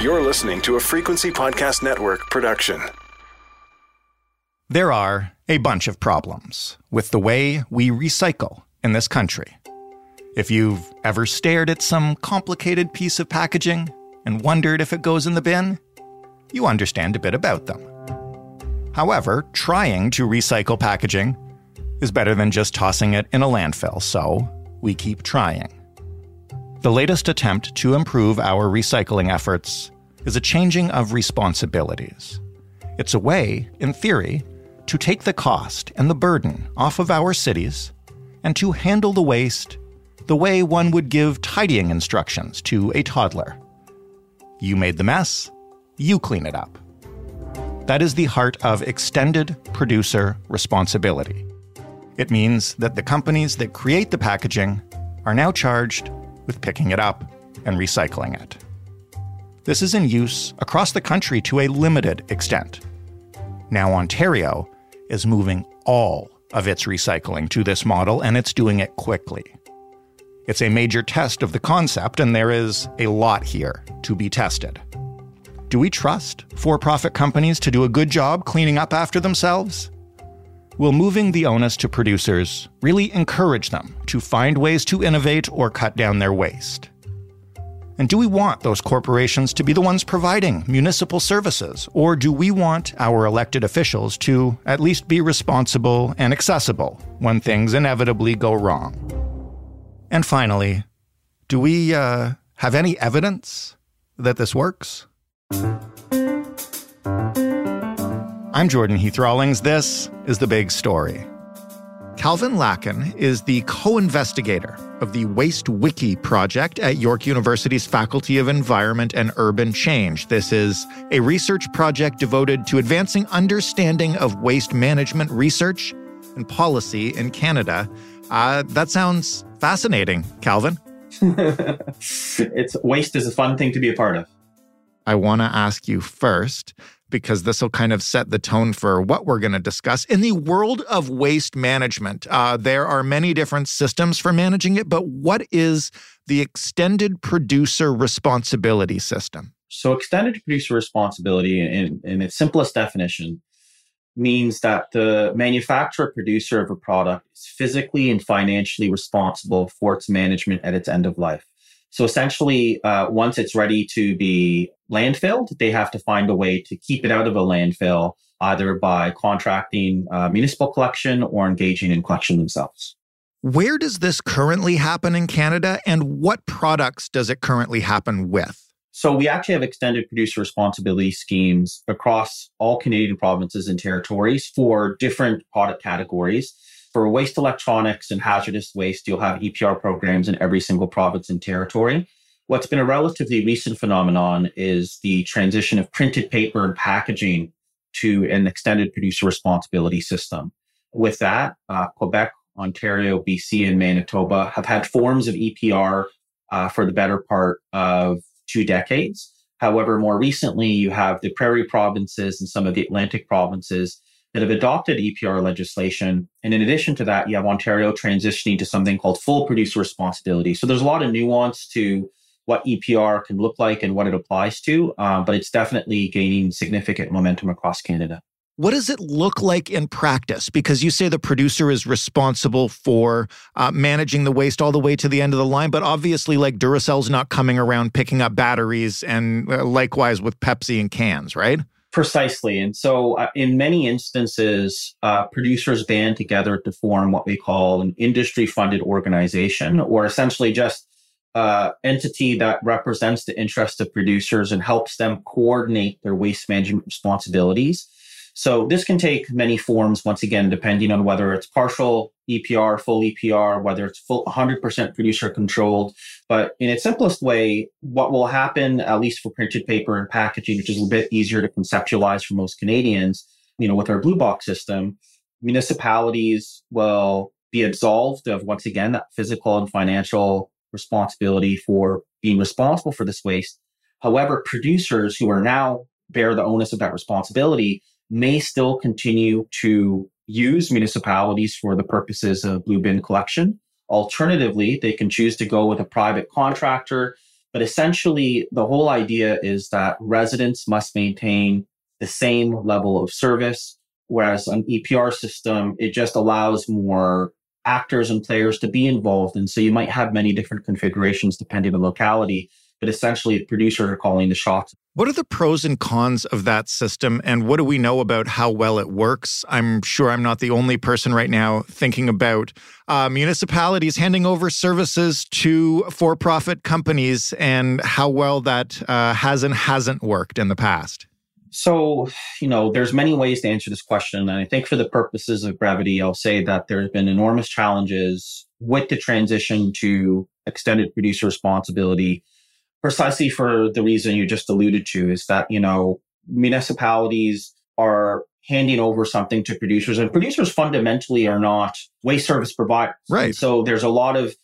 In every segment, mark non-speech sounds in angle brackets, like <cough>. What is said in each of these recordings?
You're listening to a Frequency Podcast Network production. There are a bunch of problems with the way we recycle in this country. If you've ever stared at some complicated piece of packaging and wondered if it goes in the bin, you understand a bit about them. However, trying to recycle packaging is better than just tossing it in a landfill, so we keep trying. The latest attempt to improve our recycling efforts is a changing of responsibilities. It's a way, in theory, to take the cost and the burden off of our cities and to handle the waste the way one would give tidying instructions to a toddler. You made the mess, you clean it up. That is the heart of extended producer responsibility. It means that the companies that create the packaging are now charged with picking it up and recycling it. This is in use across the country to a limited extent. Now, Ontario is moving all of its recycling to this model, and it's doing it quickly. It's a major test of the concept, and there is a lot here to be tested. Do we trust for profit companies to do a good job cleaning up after themselves? Will moving the onus to producers really encourage them to find ways to innovate or cut down their waste? And do we want those corporations to be the ones providing municipal services? Or do we want our elected officials to at least be responsible and accessible when things inevitably go wrong? And finally, do we uh, have any evidence that this works? I'm Jordan Heath Rawlings. This is The Big Story. Calvin Lakhan is the co investigator of the Waste Wiki project at York University's Faculty of Environment and Urban Change. This is a research project devoted to advancing understanding of waste management research and policy in Canada. Uh, that sounds fascinating, Calvin. <laughs> it's waste is a fun thing to be a part of. I want to ask you first because this will kind of set the tone for what we're going to discuss. In the world of waste management, uh, there are many different systems for managing it, but what is the extended producer responsibility system? So, extended producer responsibility, in, in its simplest definition, means that the manufacturer producer of a product is physically and financially responsible for its management at its end of life. So essentially, uh, once it's ready to be landfilled, they have to find a way to keep it out of a landfill, either by contracting uh, municipal collection or engaging in collection themselves. Where does this currently happen in Canada, and what products does it currently happen with? So we actually have extended producer responsibility schemes across all Canadian provinces and territories for different product categories. For waste electronics and hazardous waste, you'll have EPR programs in every single province and territory. What's been a relatively recent phenomenon is the transition of printed paper and packaging to an extended producer responsibility system. With that, uh, Quebec, Ontario, BC, and Manitoba have had forms of EPR uh, for the better part of two decades. However, more recently, you have the prairie provinces and some of the Atlantic provinces that have adopted EPR legislation. And in addition to that, you have Ontario transitioning to something called full producer responsibility. So there's a lot of nuance to what EPR can look like and what it applies to, um, but it's definitely gaining significant momentum across Canada. What does it look like in practice? Because you say the producer is responsible for uh, managing the waste all the way to the end of the line, but obviously, like Duracell's not coming around picking up batteries, and uh, likewise with Pepsi and cans, right? Precisely. And so, uh, in many instances, uh, producers band together to form what we call an industry funded organization, or essentially just uh, entity that represents the interests of producers and helps them coordinate their waste management responsibilities. So, this can take many forms, once again, depending on whether it's partial EPR, full EPR, whether it's full 100% producer controlled. But in its simplest way, what will happen, at least for printed paper and packaging, which is a bit easier to conceptualize for most Canadians, you know, with our blue box system, municipalities will be absolved of once again that physical and financial responsibility for being responsible for this waste. However, producers who are now bear the onus of that responsibility may still continue to use municipalities for the purposes of blue bin collection. Alternatively, they can choose to go with a private contractor. But essentially, the whole idea is that residents must maintain the same level of service. Whereas an EPR system, it just allows more actors and players to be involved. And so you might have many different configurations depending on locality, but essentially producers are calling the shots. What are the pros and cons of that system, and what do we know about how well it works? I'm sure I'm not the only person right now thinking about uh, municipalities handing over services to for profit companies and how well that uh, has and hasn't worked in the past. So, you know, there's many ways to answer this question. And I think for the purposes of brevity, I'll say that there's been enormous challenges with the transition to extended producer responsibility precisely for the reason you just alluded to is that, you know, municipalities are handing over something to producers and producers fundamentally are not waste service providers. Right. so there's a lot of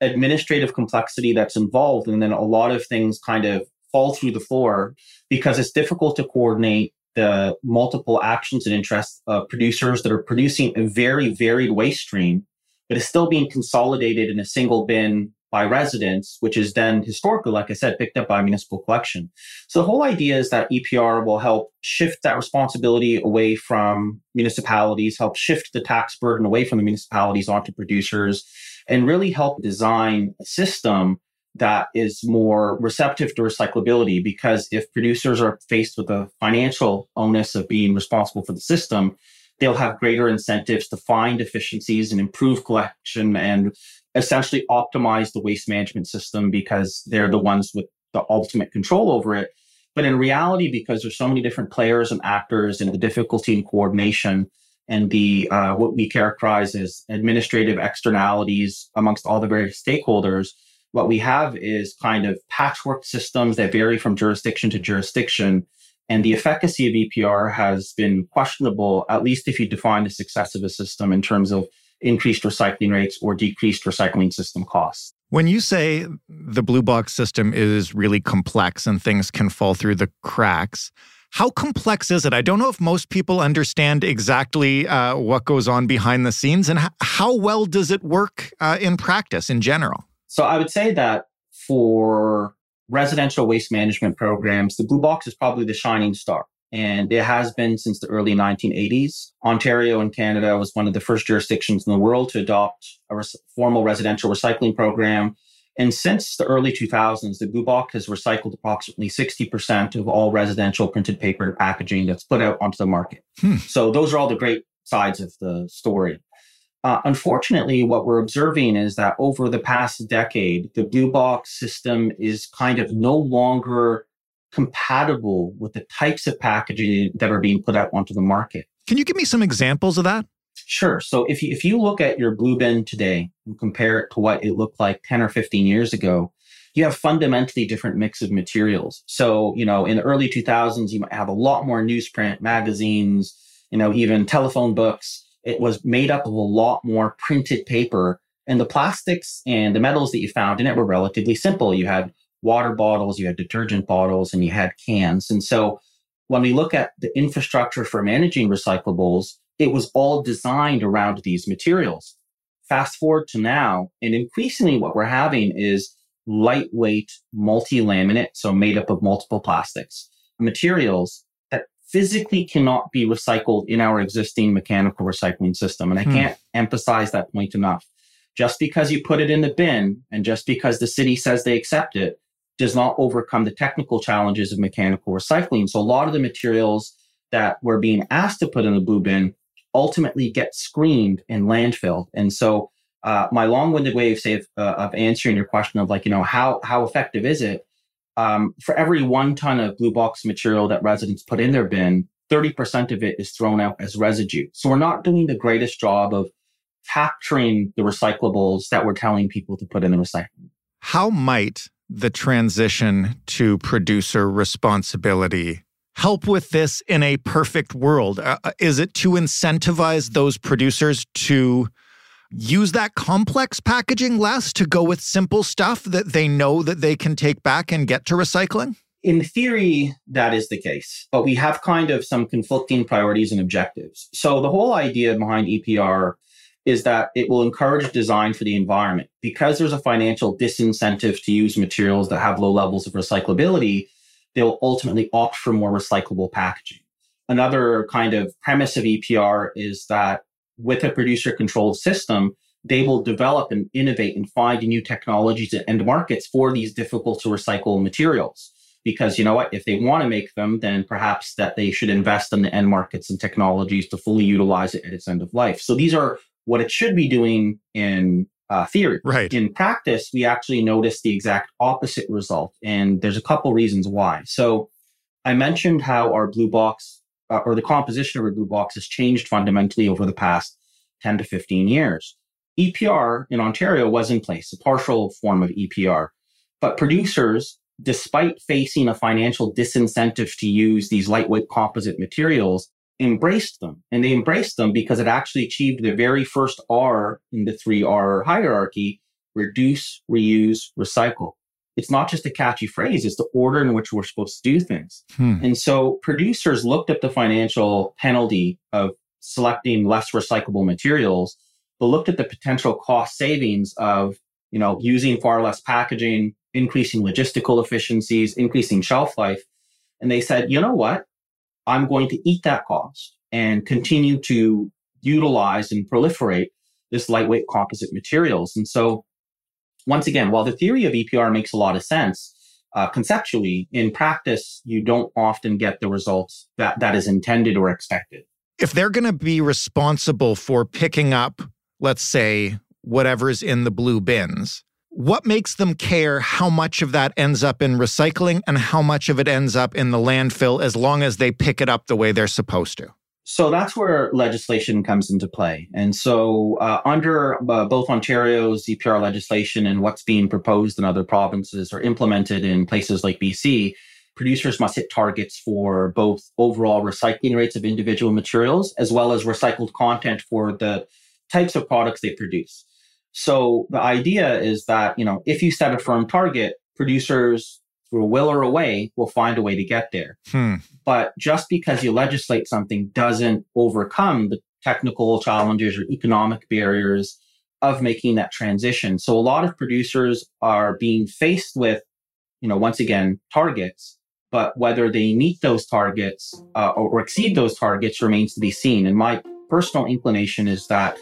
administrative complexity that's involved and then a lot of things kind of fall through the floor because it's difficult to coordinate the multiple actions and interests of producers that are producing a very varied waste stream, but is still being consolidated in a single bin by residents, which is then historically, like I said, picked up by municipal collection. So the whole idea is that EPR will help shift that responsibility away from municipalities, help shift the tax burden away from the municipalities onto producers, and really help design a system that is more receptive to recyclability. Because if producers are faced with the financial onus of being responsible for the system, they'll have greater incentives to find efficiencies and improve collection and essentially optimize the waste management system because they're the ones with the ultimate control over it. But in reality, because there's so many different players and actors and the difficulty in coordination and the uh, what we characterize as administrative externalities amongst all the various stakeholders, what we have is kind of patchwork systems that vary from jurisdiction to jurisdiction. And the efficacy of EPR has been questionable, at least if you define the success of a system in terms of increased recycling rates or decreased recycling system costs. When you say the blue box system is really complex and things can fall through the cracks, how complex is it? I don't know if most people understand exactly uh, what goes on behind the scenes and how well does it work uh, in practice in general? So I would say that for residential waste management programs, the blue box is probably the shining star and it has been since the early 1980s. Ontario in Canada was one of the first jurisdictions in the world to adopt a res- formal residential recycling program. And since the early 2000s, the Blue Box has recycled approximately 60% of all residential printed paper packaging that's put out onto the market. Hmm. So those are all the great sides of the story. Uh, unfortunately, what we're observing is that over the past decade, the Blue Box system is kind of no longer compatible with the types of packaging that are being put out onto the market. Can you give me some examples of that? Sure. So if you, if you look at your blue bin today and compare it to what it looked like 10 or 15 years ago, you have fundamentally different mix of materials. So, you know, in the early 2000s, you might have a lot more newsprint, magazines, you know, even telephone books. It was made up of a lot more printed paper and the plastics and the metals that you found in it were relatively simple. You had water bottles, you had detergent bottles, and you had cans. And so when we look at the infrastructure for managing recyclables, it was all designed around these materials. Fast forward to now, and increasingly what we're having is lightweight multi-laminate, so made up of multiple plastics, materials that physically cannot be recycled in our existing mechanical recycling system. And I hmm. can't emphasize that point enough. Just because you put it in the bin and just because the city says they accept it does not overcome the technical challenges of mechanical recycling. So a lot of the materials that we're being asked to put in the blue bin ultimately get screened and landfilled. And so uh, my long-winded way of say of, uh, of, answering your question of like, you know, how how effective is it? Um, for every one ton of blue box material that residents put in their bin, 30% of it is thrown out as residue. So we're not doing the greatest job of capturing the recyclables that we're telling people to put in the recycling. How might the transition to producer responsibility help with this in a perfect world? Uh, uh, is it to incentivize those producers to use that complex packaging less to go with simple stuff that they know that they can take back and get to recycling? In theory, that is the case, but we have kind of some conflicting priorities and objectives. So the whole idea behind EPR is that it will encourage design for the environment. Because there's a financial disincentive to use materials that have low levels of recyclability, they'll ultimately opt for more recyclable packaging. Another kind of premise of EPR is that with a producer controlled system, they will develop and innovate and find new technologies and markets for these difficult to recycle materials. Because you know what, if they want to make them, then perhaps that they should invest in the end markets and technologies to fully utilize it at its end of life. So these are what it should be doing in uh, theory. Right. In practice, we actually notice the exact opposite result. And there's a couple reasons why. So I mentioned how our blue box uh, or the composition of our blue box has changed fundamentally over the past 10 to 15 years. EPR in Ontario was in place, a partial form of EPR. But producers, despite facing a financial disincentive to use these lightweight composite materials, embraced them. And they embraced them because it actually achieved the very first R in the three R hierarchy reduce, reuse, recycle. It's not just a catchy phrase, it's the order in which we're supposed to do things. Hmm. And so producers looked at the financial penalty of selecting less recyclable materials, but looked at the potential cost savings of, you know, using far less packaging, increasing logistical efficiencies, increasing shelf life. And they said, you know what? I'm going to eat that cost and continue to utilize and proliferate this lightweight composite materials. And so, once again, while the theory of EPR makes a lot of sense, uh, conceptually, in practice, you don't often get the results that, that is intended or expected. If they're going to be responsible for picking up, let's say, whatever's in the blue bins, what makes them care how much of that ends up in recycling and how much of it ends up in the landfill as long as they pick it up the way they're supposed to? So that's where legislation comes into play. And so, uh, under uh, both Ontario's EPR legislation and what's being proposed in other provinces or implemented in places like BC, producers must hit targets for both overall recycling rates of individual materials as well as recycled content for the types of products they produce. So the idea is that, you know, if you set a firm target, producers through a will or a way will find a way to get there. Hmm. But just because you legislate something doesn't overcome the technical challenges or economic barriers of making that transition. So a lot of producers are being faced with, you know, once again, targets, but whether they meet those targets uh, or, or exceed those targets remains to be seen. And my personal inclination is that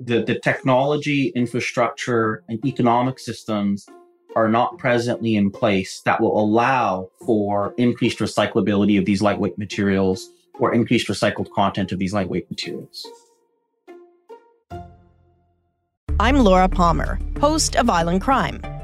the, the technology, infrastructure, and economic systems are not presently in place that will allow for increased recyclability of these lightweight materials or increased recycled content of these lightweight materials. I'm Laura Palmer, host of Island Crime.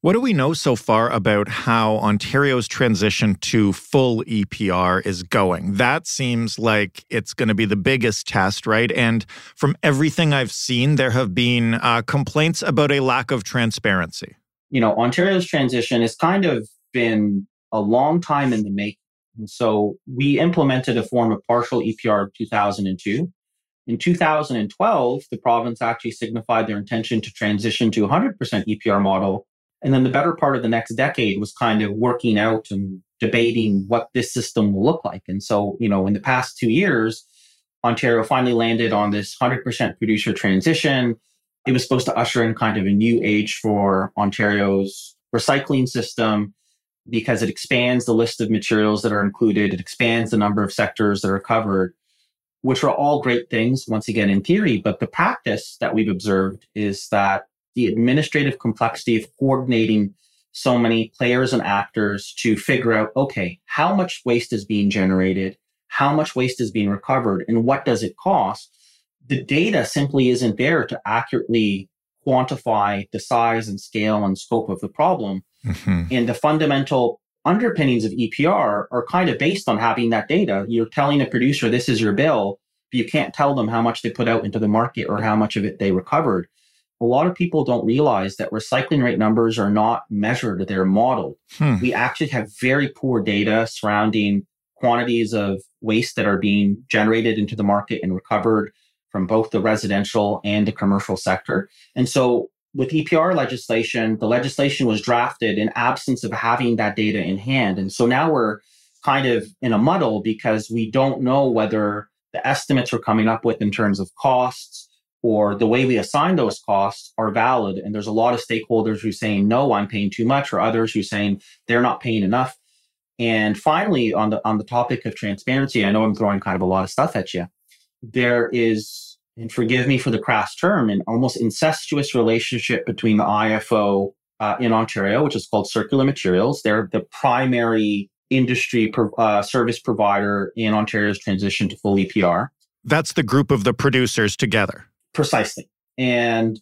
What do we know so far about how Ontario's transition to full EPR is going? That seems like it's going to be the biggest test, right? And from everything I've seen, there have been uh, complaints about a lack of transparency. You know, Ontario's transition has kind of been a long time in the making. And so we implemented a form of partial EPR in 2002. In 2012, the province actually signified their intention to transition to 100% EPR model and then the better part of the next decade was kind of working out and debating what this system will look like. And so, you know, in the past two years, Ontario finally landed on this 100% producer transition. It was supposed to usher in kind of a new age for Ontario's recycling system because it expands the list of materials that are included, it expands the number of sectors that are covered. which are all great things, once again, in theory. But the practice that we've observed is that the administrative complexity of coordinating so many players and actors to figure out, okay, how much waste is being generated? How much waste is being recovered? And what does it cost? The data simply isn't there to accurately quantify the size and scale and scope of the problem. Mm-hmm. And the fundamental underpinnings of EPR are kind of based on having that data. You're telling a producer, this is your bill, but you can't tell them how much they put out into the market or how much of it they recovered. A lot of people don't realize that recycling rate numbers are not measured, they're modeled. Hmm. We actually have very poor data surrounding quantities of waste that are being generated into the market and recovered from both the residential and the commercial sector. And so with EPR legislation, the legislation was drafted in absence of having that data in hand. And so now we're kind of in a muddle because we don't know whether the estimates we're coming up with in terms of costs or the way we assign those costs are valid. And there's a lot of stakeholders who saying, no, I'm paying too much, or others who saying they're not paying enough. And finally, on the on the topic of transparency, I know I'm throwing kind of a lot of stuff at you. There is and forgive me for the crass term, an almost incestuous relationship between the IFO uh, in Ontario, which is called Circular Materials. They're the primary industry pro- uh, service provider in Ontario's transition to full EPR. That's the group of the producers together. Precisely. And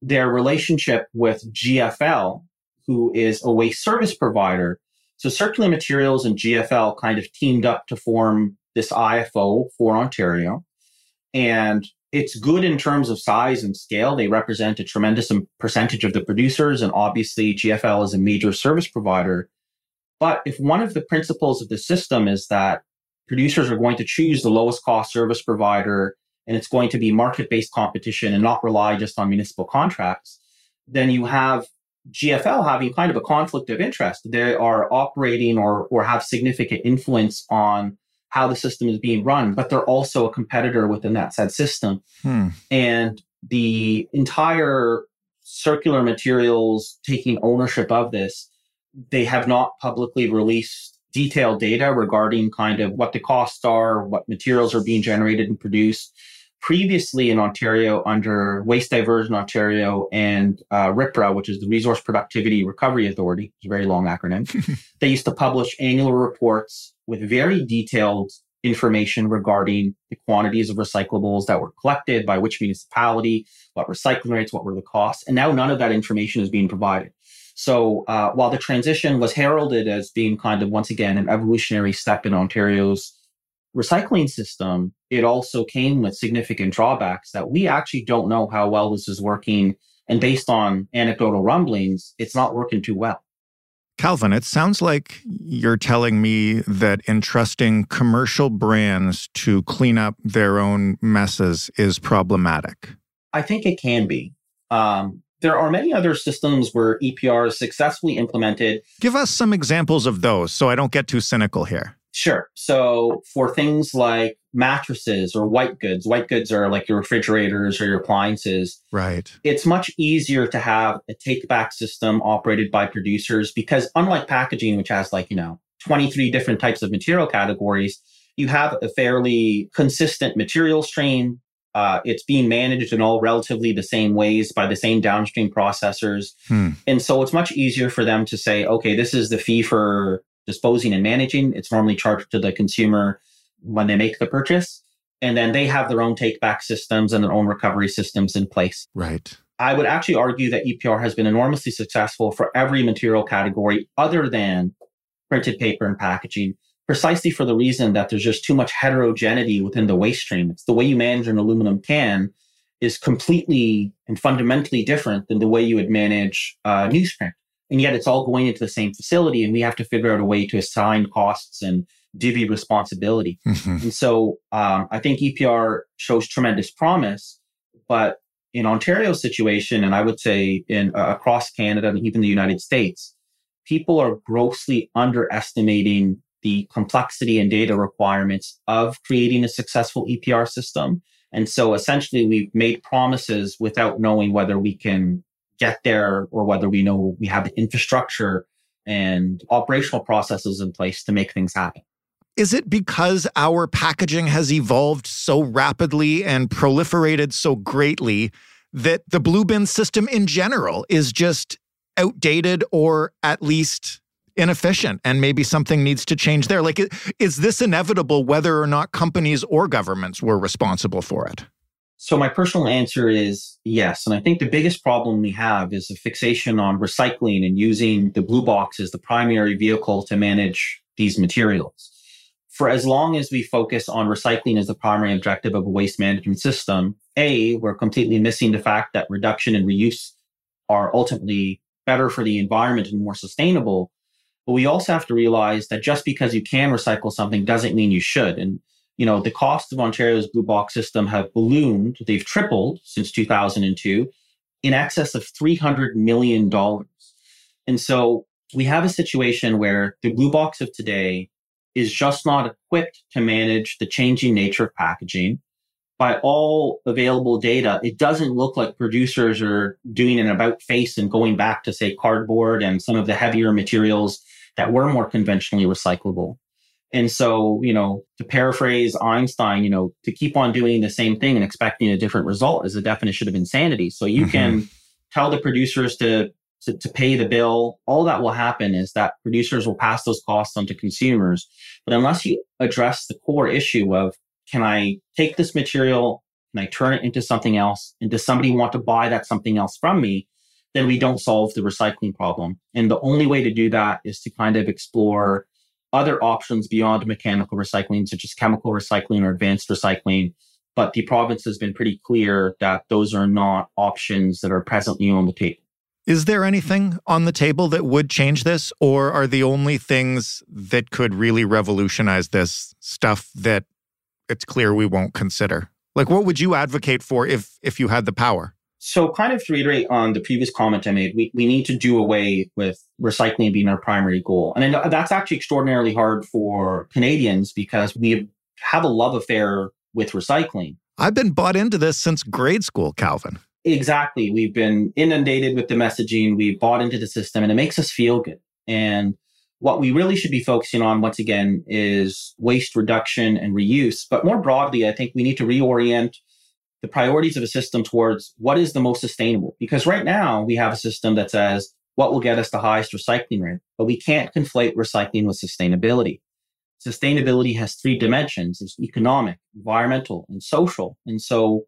their relationship with GFL, who is a waste service provider. So Circular Materials and GFL kind of teamed up to form this IFO for Ontario. And it's good in terms of size and scale. They represent a tremendous percentage of the producers, and obviously GFL is a major service provider. But if one of the principles of the system is that producers are going to choose the lowest cost service provider and it's going to be market based competition and not rely just on municipal contracts, then you have GFL having kind of a conflict of interest. They are operating or, or have significant influence on how the system is being run, but they're also a competitor within that said system. Hmm. And the entire circular materials taking ownership of this, they have not publicly released detailed data regarding kind of what the costs are, what materials are being generated and produced. Previously in Ontario, under Waste Diversion Ontario and uh, RIPRA, which is the Resource Productivity Recovery Authority, it's a very long acronym, <laughs> they used to publish annual reports with very detailed information regarding the quantities of recyclables that were collected by which municipality, what recycling rates, what were the costs. And now none of that information is being provided. So uh, while the transition was heralded as being kind of, once again, an evolutionary step in Ontario's recycling system, it also came with significant drawbacks that we actually don't know how well this is working. And based on anecdotal rumblings, it's not working too well. Calvin, it sounds like you're telling me that entrusting commercial brands to clean up their own messes is problematic. I think it can be. Um, there are many other systems where EPR is successfully implemented. Give us some examples of those so I don't get too cynical here. Sure. So for things like mattresses or white goods, white goods are like your refrigerators or your appliances. Right. It's much easier to have a take back system operated by producers because unlike packaging, which has like, you know, 23 different types of material categories, you have a fairly consistent material stream. Uh, it's being managed in all relatively the same ways by the same downstream processors. Hmm. And so it's much easier for them to say, okay, this is the fee for disposing and managing. It's normally charged to the consumer when they make the purchase. And then they have their own take back systems and their own recovery systems in place. Right. I would actually argue that EPR has been enormously successful for every material category other than printed paper and packaging, precisely for the reason that there's just too much heterogeneity within the waste stream. It's the way you manage an aluminum can is completely and fundamentally different than the way you would manage uh, newsprint and yet it's all going into the same facility and we have to figure out a way to assign costs and divvy responsibility mm-hmm. and so um, i think epr shows tremendous promise but in ontario's situation and i would say in uh, across canada and even the united states people are grossly underestimating the complexity and data requirements of creating a successful epr system and so essentially we've made promises without knowing whether we can get there or whether we know we have the infrastructure and operational processes in place to make things happen. Is it because our packaging has evolved so rapidly and proliferated so greatly that the blue bin system in general is just outdated or at least inefficient and maybe something needs to change there? Like, is this inevitable whether or not companies or governments were responsible for it? So my personal answer is yes. And I think the biggest problem we have is a fixation on recycling and using the blue box as the primary vehicle to manage these materials for as long as we focus on recycling as the primary objective of a waste management system, A, we're completely missing the fact that reduction and reuse are ultimately better for the environment and more sustainable. But we also have to realize that just because you can recycle something doesn't mean you should. And, you know, the cost of Ontario's blue box system have ballooned. They've tripled since 2002 in excess of $300 million. And so we have a situation where the blue box of today is just not equipped to manage the changing nature of packaging. By all available data, it doesn't look like producers are doing an about face and going back to, say, cardboard and some of the heavier materials that were more conventionally recyclable. And so, you know, to paraphrase Einstein, you know, to keep on doing the same thing and expecting a different result is a definition of insanity. So you mm-hmm. can tell the producers to to, to pay the bill, all that will happen is that producers will pass those costs on to consumers. But unless you address the core issue of can I take this material, can I turn it into something else? And does somebody want to buy that something else from me? Then we don't solve the recycling problem. And the only way to do that is to kind of explore other options beyond mechanical recycling, such as chemical recycling or advanced recycling. But the province has been pretty clear that those are not options that are presently on the table. Is there anything on the table that would change this, or are the only things that could really revolutionize this stuff that it's clear we won't consider? Like, what would you advocate for if if you had the power? So, kind of to reiterate on the previous comment I made, we, we need to do away with recycling being our primary goal. And that's actually extraordinarily hard for Canadians because we have a love affair with recycling. I've been bought into this since grade school, Calvin. Exactly. We've been inundated with the messaging. We've bought into the system and it makes us feel good. And what we really should be focusing on, once again, is waste reduction and reuse. But more broadly, I think we need to reorient the priorities of a system towards what is the most sustainable. Because right now we have a system that says what will get us the highest recycling rate, but we can't conflate recycling with sustainability. Sustainability has three dimensions. It's economic, environmental, and social. And so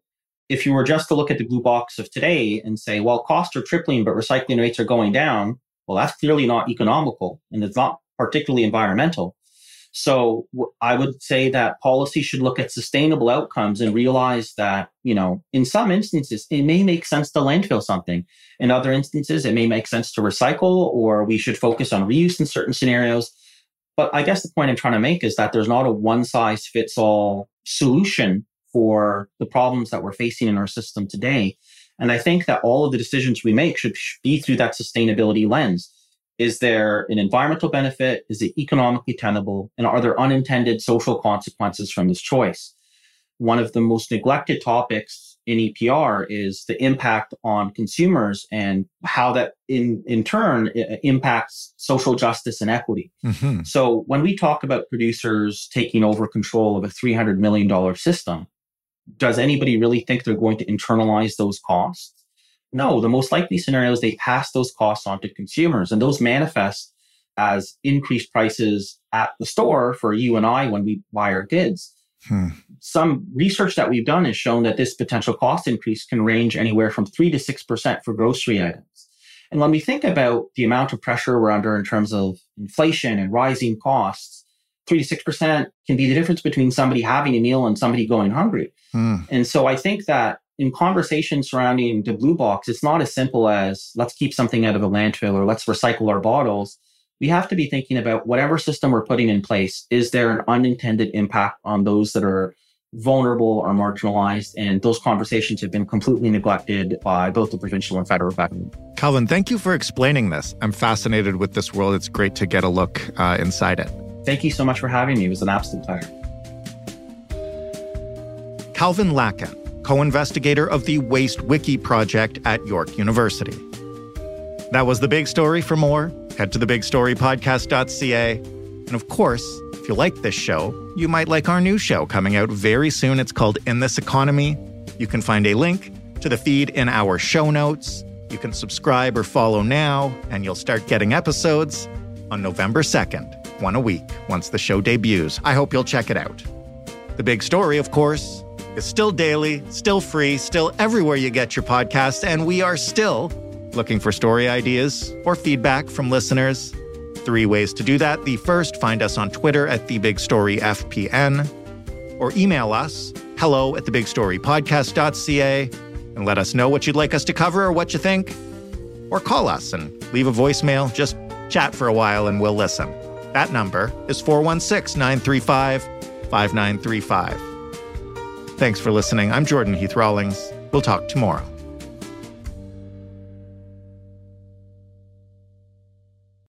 if you were just to look at the blue box of today and say, well, costs are tripling, but recycling rates are going down, well, that's clearly not economical and it's not particularly environmental. So I would say that policy should look at sustainable outcomes and realize that, you know, in some instances, it may make sense to landfill something. In other instances, it may make sense to recycle or we should focus on reuse in certain scenarios. But I guess the point I'm trying to make is that there's not a one size fits all solution for the problems that we're facing in our system today. And I think that all of the decisions we make should be through that sustainability lens. Is there an environmental benefit? Is it economically tenable? And are there unintended social consequences from this choice? One of the most neglected topics in EPR is the impact on consumers and how that in, in turn impacts social justice and equity. Mm-hmm. So when we talk about producers taking over control of a $300 million system, does anybody really think they're going to internalize those costs? No, the most likely scenario is they pass those costs on to consumers, and those manifest as increased prices at the store for you and I when we buy our goods. Hmm. Some research that we've done has shown that this potential cost increase can range anywhere from 3 to 6% for grocery items. And when we think about the amount of pressure we're under in terms of inflation and rising costs, three to 6% can be the difference between somebody having a meal and somebody going hungry. Mm. And so I think that in conversations surrounding the blue box, it's not as simple as let's keep something out of a landfill or let's recycle our bottles. We have to be thinking about whatever system we're putting in place, is there an unintended impact on those that are vulnerable or marginalized? And those conversations have been completely neglected by both the provincial and federal government. Calvin, thank you for explaining this. I'm fascinated with this world. It's great to get a look uh, inside it. Thank you so much for having me. It was an absolute pleasure. Calvin Lakhan, co investigator of the Waste Wiki project at York University. That was the big story. For more, head to thebigstorypodcast.ca. And of course, if you like this show, you might like our new show coming out very soon. It's called In This Economy. You can find a link to the feed in our show notes. You can subscribe or follow now, and you'll start getting episodes on November 2nd, one a week, once the show debuts. I hope you'll check it out. The big story, of course, is still daily, still free, still everywhere you get your podcasts, and we are still looking for story ideas or feedback from listeners. Three ways to do that. The first, find us on Twitter at The Big Story FPN, or email us hello at thebigstorypodcast.ca and let us know what you'd like us to cover or what you think. Or call us and leave a voicemail. Just chat for a while and we'll listen. That number is 416 935 5935. Thanks for listening. I'm Jordan Heath Rawlings. We'll talk tomorrow.